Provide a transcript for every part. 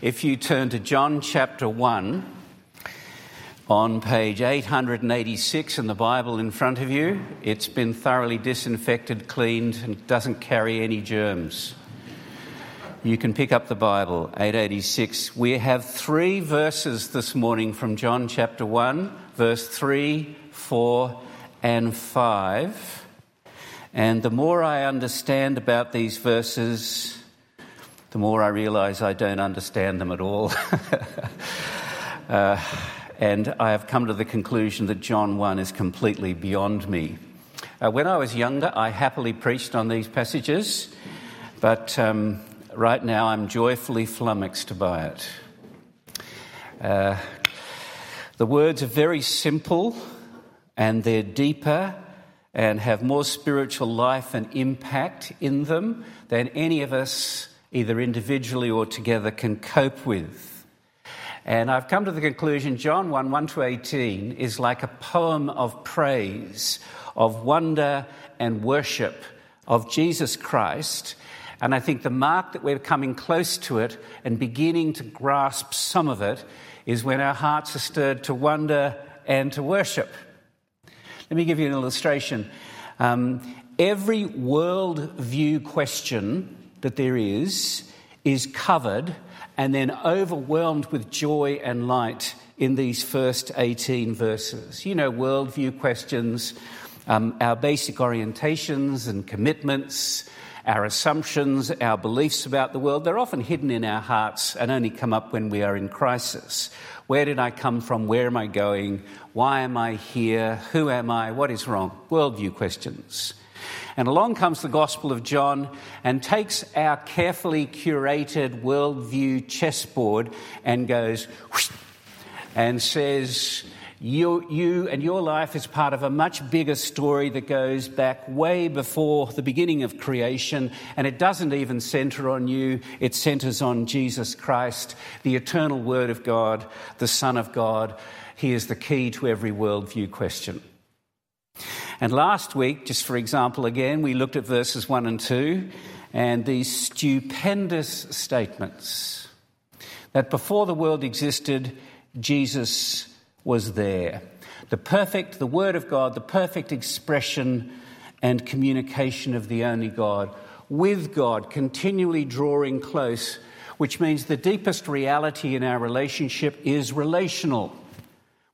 if you turn to John chapter 1 on page 886 in the Bible in front of you. It's been thoroughly disinfected, cleaned, and doesn't carry any germs. You can pick up the Bible, 886. We have three verses this morning from John chapter 1, verse 3, 4, and 5. And the more I understand about these verses, the more I realize I don't understand them at all. uh, and I have come to the conclusion that John 1 is completely beyond me. Uh, when I was younger, I happily preached on these passages, but um, right now I'm joyfully flummoxed by it. Uh, the words are very simple and they're deeper and have more spiritual life and impact in them than any of us either individually or together, can cope with. And I've come to the conclusion John 1 1 to 18 is like a poem of praise, of wonder and worship of Jesus Christ. And I think the mark that we're coming close to it and beginning to grasp some of it is when our hearts are stirred to wonder and to worship. Let me give you an illustration. Um, every worldview question that there is is covered and then overwhelmed with joy and light in these first 18 verses. You know, worldview questions, um, our basic orientations and commitments, our assumptions, our beliefs about the world, they're often hidden in our hearts and only come up when we are in crisis. Where did I come from? Where am I going? Why am I here? Who am I? What is wrong? Worldview questions. And along comes the Gospel of John and takes our carefully curated worldview chessboard and goes whoosh, and says, you, you and your life is part of a much bigger story that goes back way before the beginning of creation, and it doesn't even center on you. It centers on Jesus Christ, the eternal Word of God, the Son of God. He is the key to every worldview question. And last week, just for example, again, we looked at verses 1 and 2 and these stupendous statements that before the world existed, Jesus was there. The perfect, the Word of God, the perfect expression and communication of the only God, with God, continually drawing close, which means the deepest reality in our relationship is relational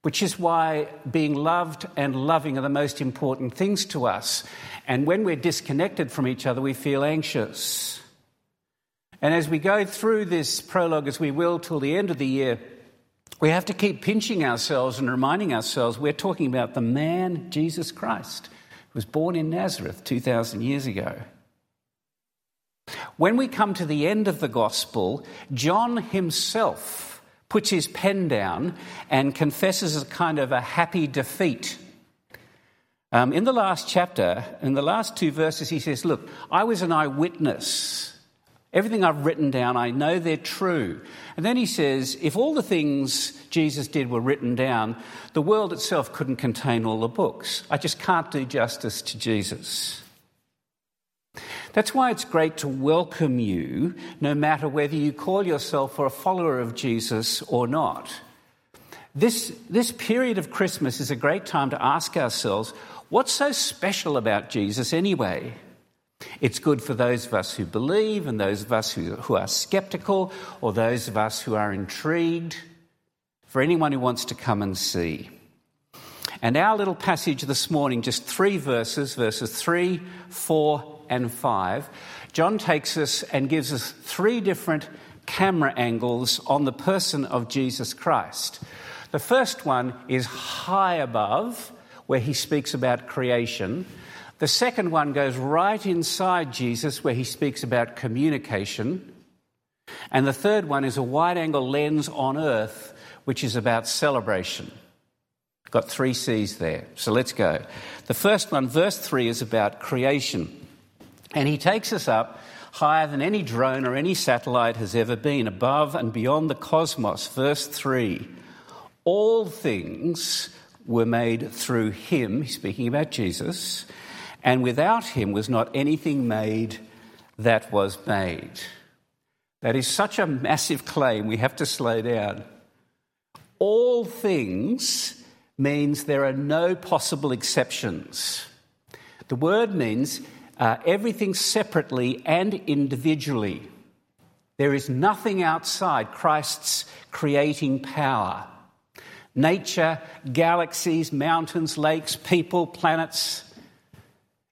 which is why being loved and loving are the most important things to us. And when we're disconnected from each other, we feel anxious. And as we go through this prologue, as we will till the end of the year, we have to keep pinching ourselves and reminding ourselves we're talking about the man, Jesus Christ, who was born in Nazareth 2,000 years ago. When we come to the end of the gospel, John himself puts his pen down and confesses a kind of a happy defeat. Um, in the last chapter, in the last two verses, he says, Look, I was an eyewitness. Everything I've written down, I know they're true. And then he says, if all the things Jesus did were written down, the world itself couldn't contain all the books. I just can't do justice to Jesus. That's why it's great to welcome you, no matter whether you call yourself a follower of Jesus or not. This, this period of Christmas is a great time to ask ourselves what's so special about Jesus anyway? It's good for those of us who believe and those of us who, who are skeptical or those of us who are intrigued, for anyone who wants to come and see. And our little passage this morning, just three verses, verses 3, 4, and 5, John takes us and gives us three different camera angles on the person of Jesus Christ. The first one is high above, where he speaks about creation. The second one goes right inside Jesus, where he speaks about communication. And the third one is a wide angle lens on earth, which is about celebration. Got three C's there. So let's go. The first one, verse 3, is about creation. And he takes us up higher than any drone or any satellite has ever been, above and beyond the cosmos. Verse 3 All things were made through him, he's speaking about Jesus, and without him was not anything made that was made. That is such a massive claim, we have to slow down. All things means there are no possible exceptions. The word means uh, everything separately and individually. There is nothing outside Christ's creating power. Nature, galaxies, mountains, lakes, people, planets,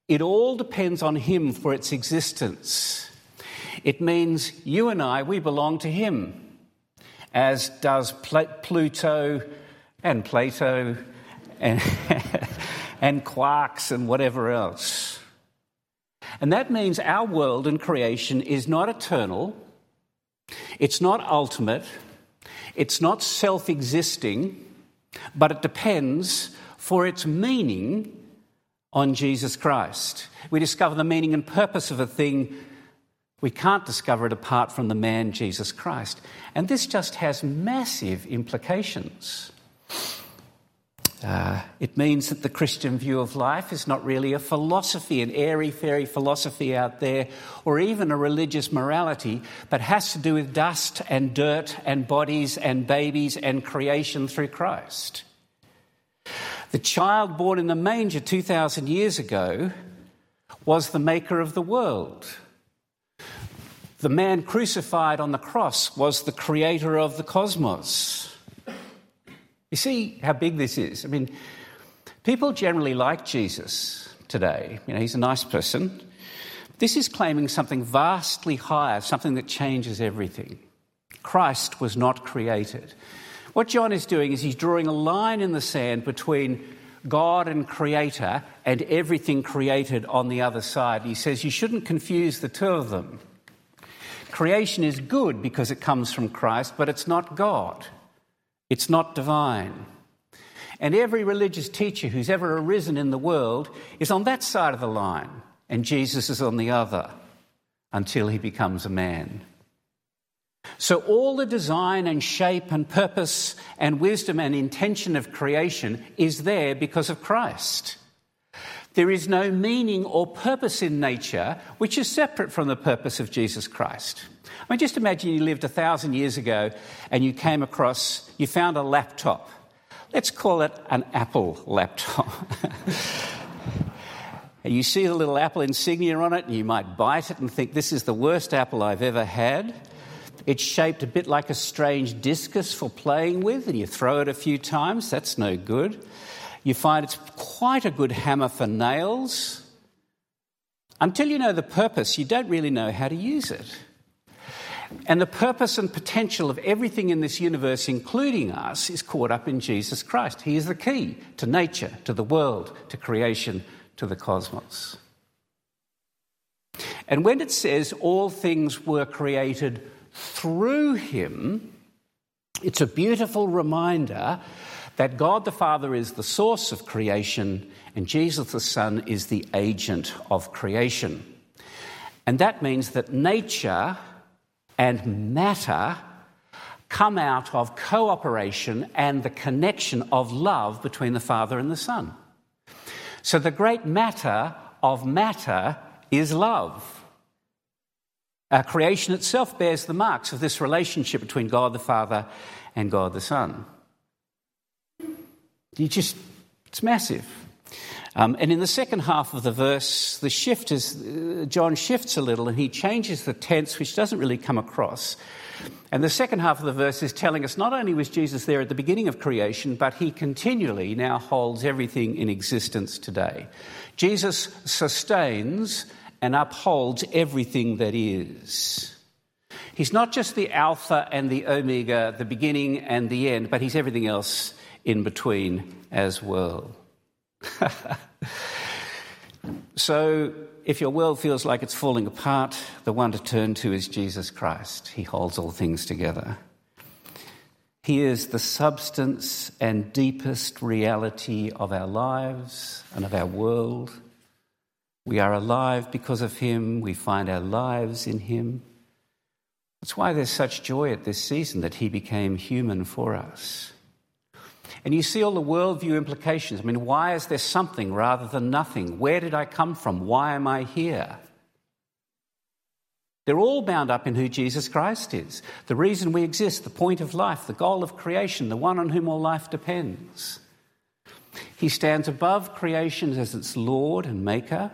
it all depends on Him for its existence. It means you and I, we belong to Him, as does Pluto and Plato and, and quarks and whatever else. And that means our world and creation is not eternal, it's not ultimate, it's not self existing, but it depends for its meaning on Jesus Christ. We discover the meaning and purpose of a thing. We can't discover it apart from the man Jesus Christ. And this just has massive implications. Uh, it means that the Christian view of life is not really a philosophy, an airy fairy philosophy out there, or even a religious morality, but has to do with dust and dirt and bodies and babies and creation through Christ. The child born in the manger 2,000 years ago was the maker of the world. The man crucified on the cross was the creator of the cosmos. You see how big this is? I mean, people generally like Jesus today. You know, he's a nice person. This is claiming something vastly higher, something that changes everything. Christ was not created. What John is doing is he's drawing a line in the sand between God and Creator and everything created on the other side. He says you shouldn't confuse the two of them. Creation is good because it comes from Christ, but it's not God. It's not divine. And every religious teacher who's ever arisen in the world is on that side of the line, and Jesus is on the other until he becomes a man. So, all the design and shape and purpose and wisdom and intention of creation is there because of Christ. There is no meaning or purpose in nature which is separate from the purpose of Jesus Christ. I mean, just imagine you lived a thousand years ago and you came across, you found a laptop. Let's call it an Apple laptop. and you see the little Apple insignia on it, and you might bite it and think, this is the worst Apple I've ever had. It's shaped a bit like a strange discus for playing with, and you throw it a few times. That's no good. You find it's quite a good hammer for nails. Until you know the purpose, you don't really know how to use it. And the purpose and potential of everything in this universe, including us, is caught up in Jesus Christ. He is the key to nature, to the world, to creation, to the cosmos. And when it says all things were created through him, it's a beautiful reminder that God the Father is the source of creation and Jesus the Son is the agent of creation. And that means that nature and matter come out of cooperation and the connection of love between the Father and the Son. So the great matter of matter is love. Our creation itself bears the marks of this relationship between God the Father and God the Son. You just, it's massive. Um, and in the second half of the verse, the shift is, uh, John shifts a little and he changes the tense, which doesn't really come across. And the second half of the verse is telling us not only was Jesus there at the beginning of creation, but he continually now holds everything in existence today. Jesus sustains and upholds everything that is. He's not just the Alpha and the Omega, the beginning and the end, but he's everything else in between as well. so, if your world feels like it's falling apart, the one to turn to is Jesus Christ. He holds all things together. He is the substance and deepest reality of our lives and of our world. We are alive because of Him. We find our lives in Him. That's why there's such joy at this season that He became human for us. And you see all the worldview implications. I mean, why is there something rather than nothing? Where did I come from? Why am I here? They're all bound up in who Jesus Christ is, the reason we exist, the point of life, the goal of creation, the one on whom all life depends. He stands above creation as its Lord and Maker.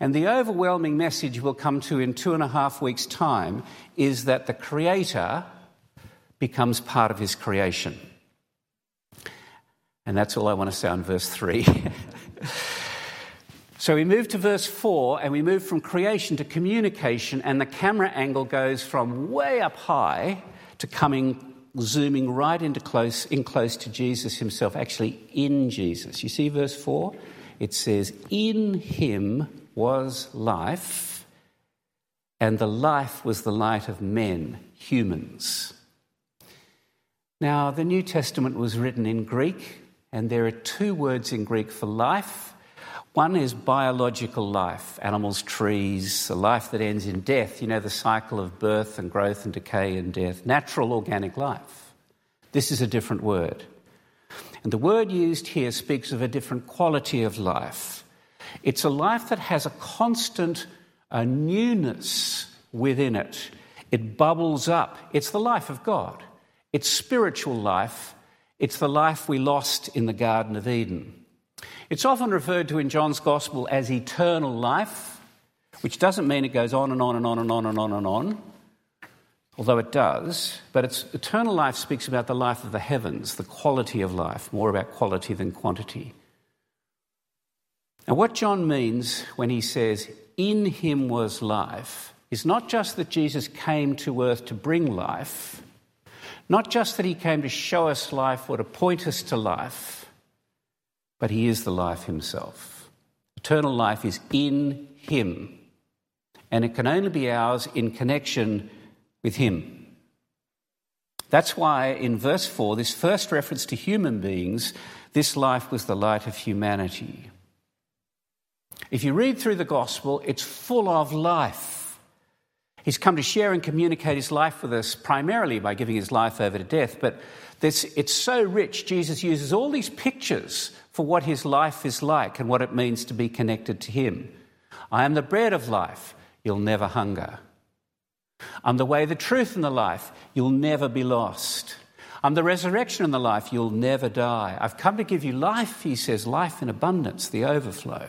And the overwhelming message we'll come to in two and a half weeks' time is that the Creator becomes part of His creation. And that's all I want to say on verse 3. so we move to verse 4 and we move from creation to communication, and the camera angle goes from way up high to coming zooming right into close in close to Jesus himself, actually in Jesus. You see verse 4? It says, In him was life, and the life was the light of men, humans. Now, the New Testament was written in Greek, and there are two words in Greek for life. One is biological life, animals, trees, a life that ends in death, you know, the cycle of birth and growth and decay and death, natural organic life. This is a different word. And the word used here speaks of a different quality of life. It's a life that has a constant a newness within it. It bubbles up. It's the life of God. It's spiritual life. It's the life we lost in the Garden of Eden. It's often referred to in John's Gospel as eternal life, which doesn't mean it goes on and on and on and on and on and on, although it does. But it's, eternal life speaks about the life of the heavens, the quality of life, more about quality than quantity. Now, what John means when he says, In him was life, is not just that Jesus came to earth to bring life, not just that he came to show us life or to point us to life, but he is the life himself. Eternal life is in him, and it can only be ours in connection with him. That's why in verse 4, this first reference to human beings, this life was the light of humanity. If you read through the gospel, it's full of life. He's come to share and communicate his life with us primarily by giving his life over to death, but this, it's so rich. Jesus uses all these pictures for what his life is like and what it means to be connected to him. I am the bread of life, you'll never hunger. I'm the way, the truth, and the life, you'll never be lost. I'm the resurrection and the life, you'll never die. I've come to give you life, he says, life in abundance, the overflow.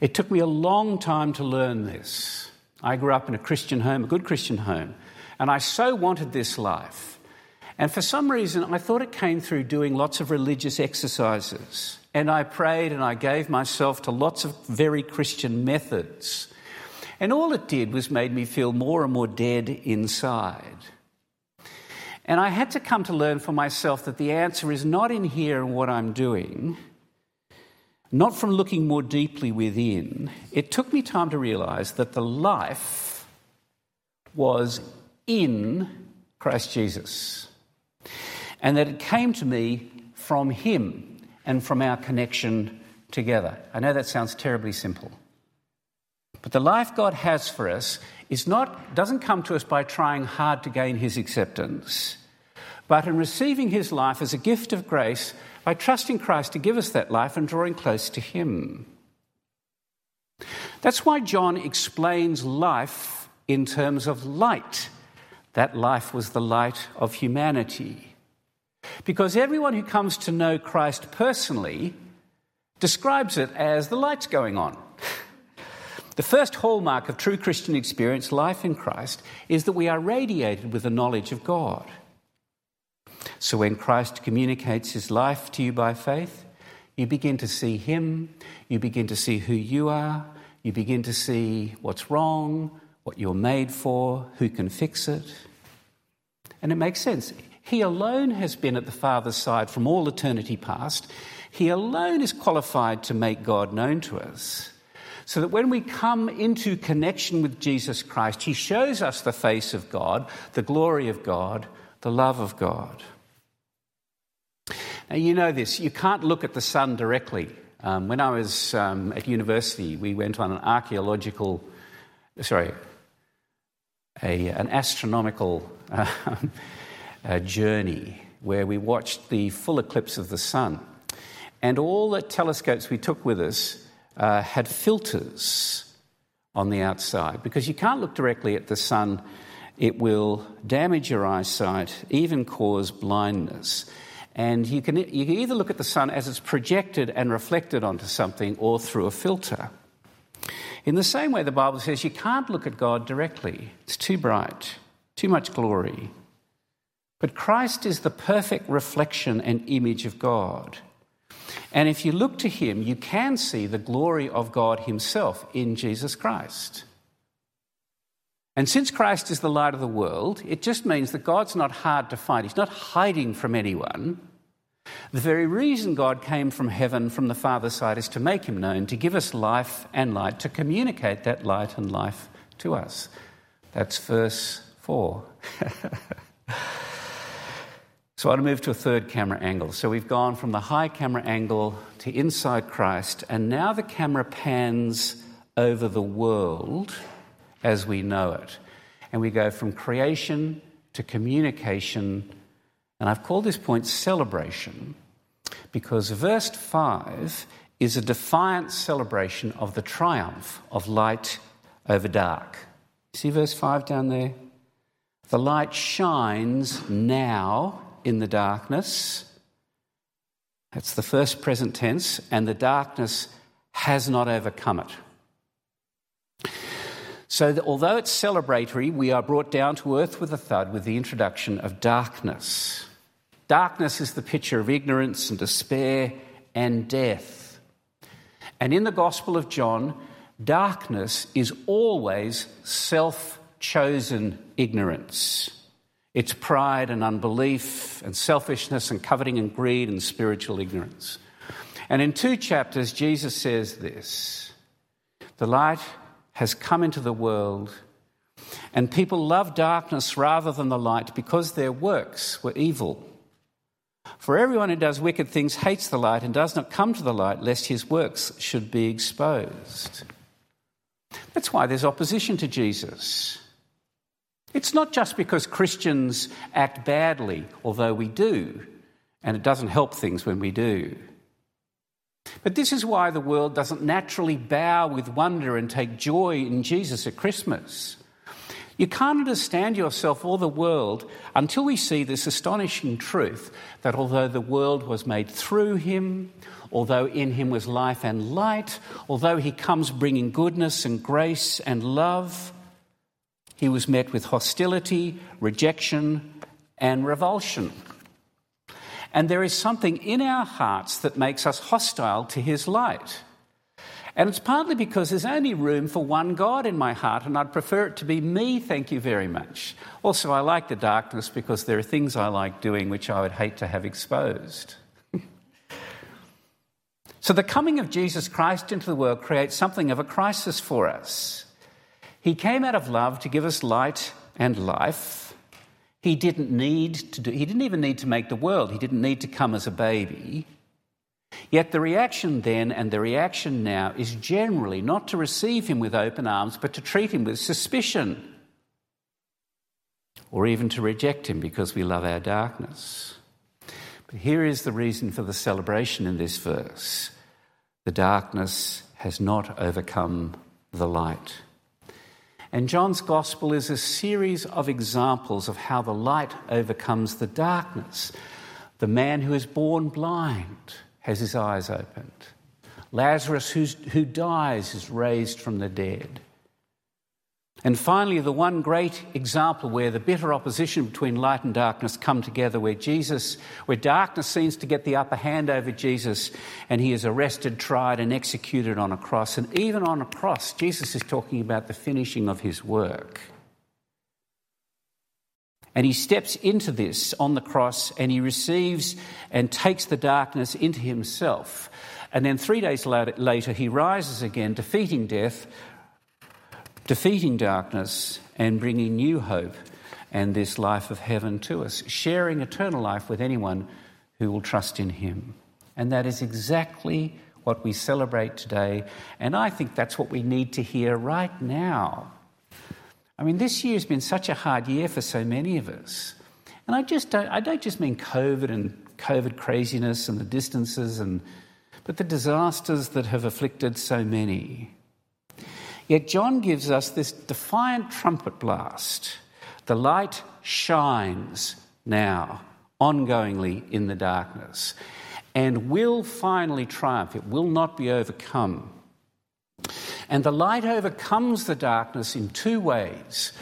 It took me a long time to learn this. I grew up in a Christian home, a good Christian home, and I so wanted this life. And for some reason, I thought it came through doing lots of religious exercises. And I prayed and I gave myself to lots of very Christian methods. And all it did was made me feel more and more dead inside. And I had to come to learn for myself that the answer is not in here and what I'm doing, not from looking more deeply within, it took me time to realize that the life was in Christ Jesus. And that it came to me from Him and from our connection together. I know that sounds terribly simple. But the life God has for us is not, doesn't come to us by trying hard to gain His acceptance, but in receiving His life as a gift of grace by trusting Christ to give us that life and drawing close to Him. That's why John explains life in terms of light. That life was the light of humanity. Because everyone who comes to know Christ personally describes it as the light's going on. The first hallmark of true Christian experience, life in Christ, is that we are radiated with the knowledge of God. So when Christ communicates his life to you by faith, you begin to see him, you begin to see who you are, you begin to see what's wrong, what you're made for, who can fix it. And it makes sense. He alone has been at the Father's side from all eternity past. He alone is qualified to make God known to us. So that when we come into connection with Jesus Christ, He shows us the face of God, the glory of God, the love of God. Now, you know this, you can't look at the sun directly. Um, when I was um, at university, we went on an archaeological, sorry, a, an astronomical uh, journey where we watched the full eclipse of the sun. And all the telescopes we took with us uh, had filters on the outside because you can't look directly at the sun. It will damage your eyesight, even cause blindness. And you can, you can either look at the sun as it's projected and reflected onto something or through a filter. In the same way, the Bible says you can't look at God directly, it's too bright, too much glory. But Christ is the perfect reflection and image of God. And if you look to him, you can see the glory of God himself in Jesus Christ. And since Christ is the light of the world, it just means that God's not hard to find. He's not hiding from anyone. The very reason God came from heaven from the Father's side is to make him known, to give us life and light, to communicate that light and life to us. That's verse 4. So I want to move to a third camera angle. So we've gone from the high camera angle to inside Christ, and now the camera pans over the world as we know it. And we go from creation to communication. And I've called this point celebration because verse 5 is a defiant celebration of the triumph of light over dark. See verse 5 down there? The light shines now in the darkness. That's the first present tense, and the darkness has not overcome it. So, that although it's celebratory, we are brought down to earth with a thud with the introduction of darkness. Darkness is the picture of ignorance and despair and death. And in the Gospel of John, darkness is always self chosen ignorance. It's pride and unbelief and selfishness and coveting and greed and spiritual ignorance. And in two chapters, Jesus says this The light has come into the world, and people love darkness rather than the light because their works were evil. For everyone who does wicked things hates the light and does not come to the light, lest his works should be exposed. That's why there's opposition to Jesus. It's not just because Christians act badly, although we do, and it doesn't help things when we do. But this is why the world doesn't naturally bow with wonder and take joy in Jesus at Christmas. You can't understand yourself or the world until we see this astonishing truth that although the world was made through him, although in him was life and light, although he comes bringing goodness and grace and love, he was met with hostility, rejection, and revulsion. And there is something in our hearts that makes us hostile to his light. And it's partly because there's only room for one God in my heart, and I'd prefer it to be me, thank you very much. Also, I like the darkness because there are things I like doing which I would hate to have exposed. so, the coming of Jesus Christ into the world creates something of a crisis for us. He came out of love to give us light and life. He didn't need to do, he didn't even need to make the world. He didn't need to come as a baby. Yet the reaction then and the reaction now is generally not to receive him with open arms, but to treat him with suspicion or even to reject him because we love our darkness. But here is the reason for the celebration in this verse the darkness has not overcome the light. And John's gospel is a series of examples of how the light overcomes the darkness. The man who is born blind has his eyes opened. Lazarus, who dies, is raised from the dead. And finally, the one great example where the bitter opposition between light and darkness come together, where Jesus, where darkness seems to get the upper hand over Jesus, and he is arrested, tried, and executed on a cross. And even on a cross, Jesus is talking about the finishing of his work. And he steps into this on the cross and he receives and takes the darkness into himself. And then three days later, he rises again, defeating death, defeating darkness and bringing new hope and this life of heaven to us, sharing eternal life with anyone who will trust in Him. And that is exactly what we celebrate today. And I think that's what we need to hear right now. I mean, this year has been such a hard year for so many of us. And I just don't, I don't just mean COVID and COVID craziness and the distances, and, but the disasters that have afflicted so many. Yet John gives us this defiant trumpet blast. The light shines now, ongoingly in the darkness, and will finally triumph. It will not be overcome. And the light overcomes the darkness in two ways.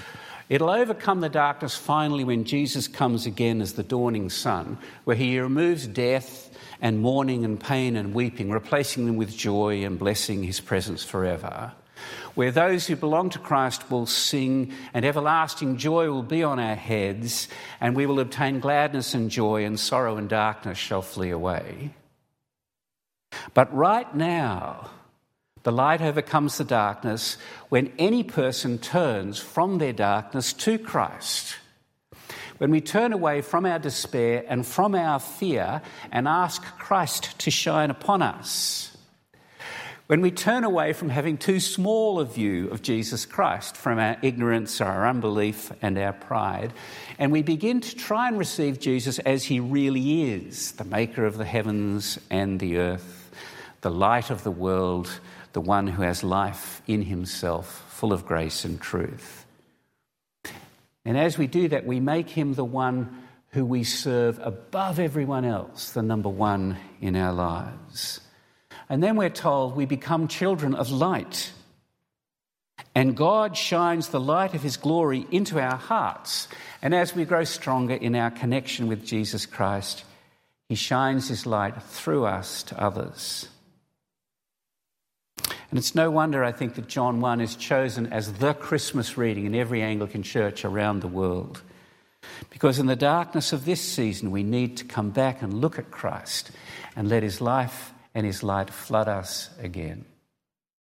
It'll overcome the darkness finally when Jesus comes again as the dawning sun, where he removes death and mourning and pain and weeping, replacing them with joy and blessing his presence forever. Where those who belong to Christ will sing, and everlasting joy will be on our heads, and we will obtain gladness and joy, and sorrow and darkness shall flee away. But right now, the light overcomes the darkness when any person turns from their darkness to Christ. When we turn away from our despair and from our fear and ask Christ to shine upon us. When we turn away from having too small a view of Jesus Christ, from our ignorance, our unbelief, and our pride, and we begin to try and receive Jesus as he really is the maker of the heavens and the earth, the light of the world the one who has life in himself, full of grace and truth. And as we do that, we make him the one who we serve above everyone else, the number one in our lives. And then we're told we become children of light. And God shines the light of his glory into our hearts. And as we grow stronger in our connection with Jesus Christ, he shines his light through us to others. And it's no wonder, I think, that John 1 is chosen as the Christmas reading in every Anglican church around the world. Because in the darkness of this season, we need to come back and look at Christ and let his life and his light flood us again.